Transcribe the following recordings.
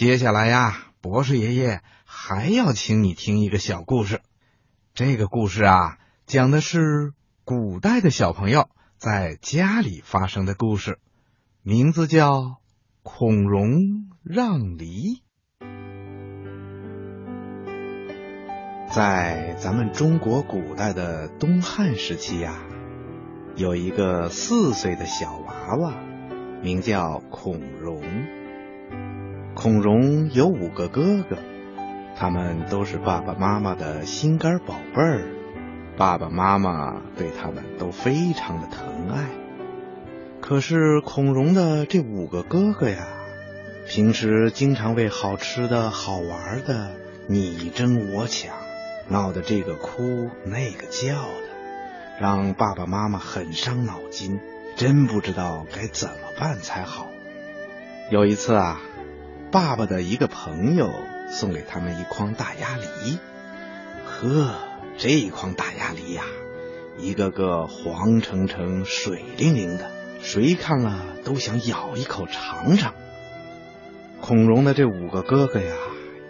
接下来呀，博士爷爷还要请你听一个小故事。这个故事啊，讲的是古代的小朋友在家里发生的故事，名字叫《孔融让梨》。在咱们中国古代的东汉时期呀，有一个四岁的小娃娃，名叫孔融。孔融有五个哥哥，他们都是爸爸妈妈的心肝宝贝儿，爸爸妈妈对他们都非常的疼爱。可是孔融的这五个哥哥呀，平时经常为好吃的好玩的你争我抢，闹得这个哭那个叫的，让爸爸妈妈很伤脑筋，真不知道该怎么办才好。有一次啊。爸爸的一个朋友送给他们一筐大鸭梨，呵，这一筐大鸭梨呀，一个个黄澄澄、水灵灵的，谁看了都想咬一口尝尝。孔融的这五个哥哥呀，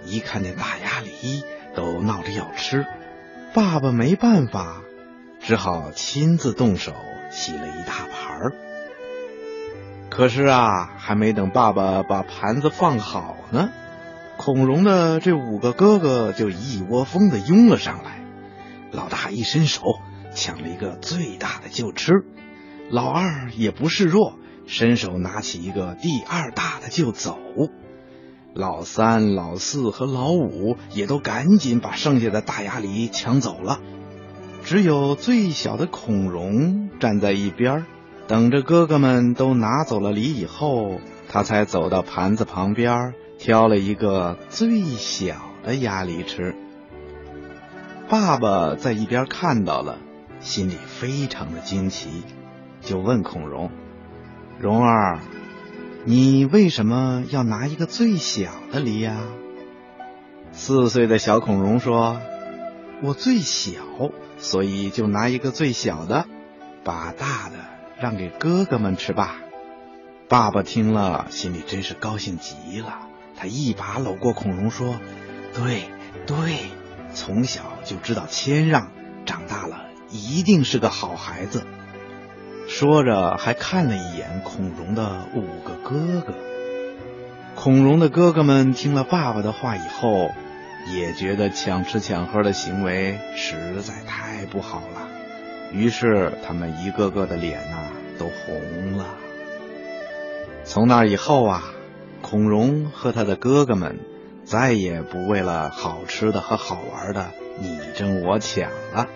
一看见大鸭梨都闹着要吃，爸爸没办法，只好亲自动手洗了一大盘儿。可是啊，还没等爸爸把盘子放好呢，孔融的这五个哥哥就一窝蜂的拥了上来。老大一伸手抢了一个最大的就吃，老二也不示弱，伸手拿起一个第二大的就走。老三、老四和老五也都赶紧把剩下的大鸭梨抢走了，只有最小的孔融站在一边。等着哥哥们都拿走了梨以后，他才走到盘子旁边，挑了一个最小的鸭梨吃。爸爸在一边看到了，心里非常的惊奇，就问孔融：“蓉儿，你为什么要拿一个最小的梨呀？”四岁的小孔融说：“我最小，所以就拿一个最小的，把大的。”让给哥哥们吃吧。爸爸听了，心里真是高兴极了。他一把搂过孔融，说：“对对，从小就知道谦让，长大了一定是个好孩子。”说着，还看了一眼孔融的五个哥哥。孔融的哥哥们听了爸爸的话以后，也觉得抢吃抢喝的行为实在太不好了。于是，他们一个个的脸呐都红了。从那以后啊，孔融和他的哥哥们再也不为了好吃的和好玩的你争我抢了。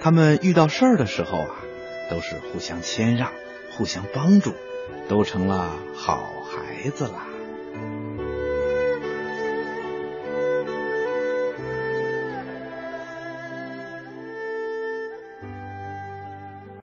他们遇到事儿的时候啊，都是互相谦让、互相帮助，都成了好孩子了。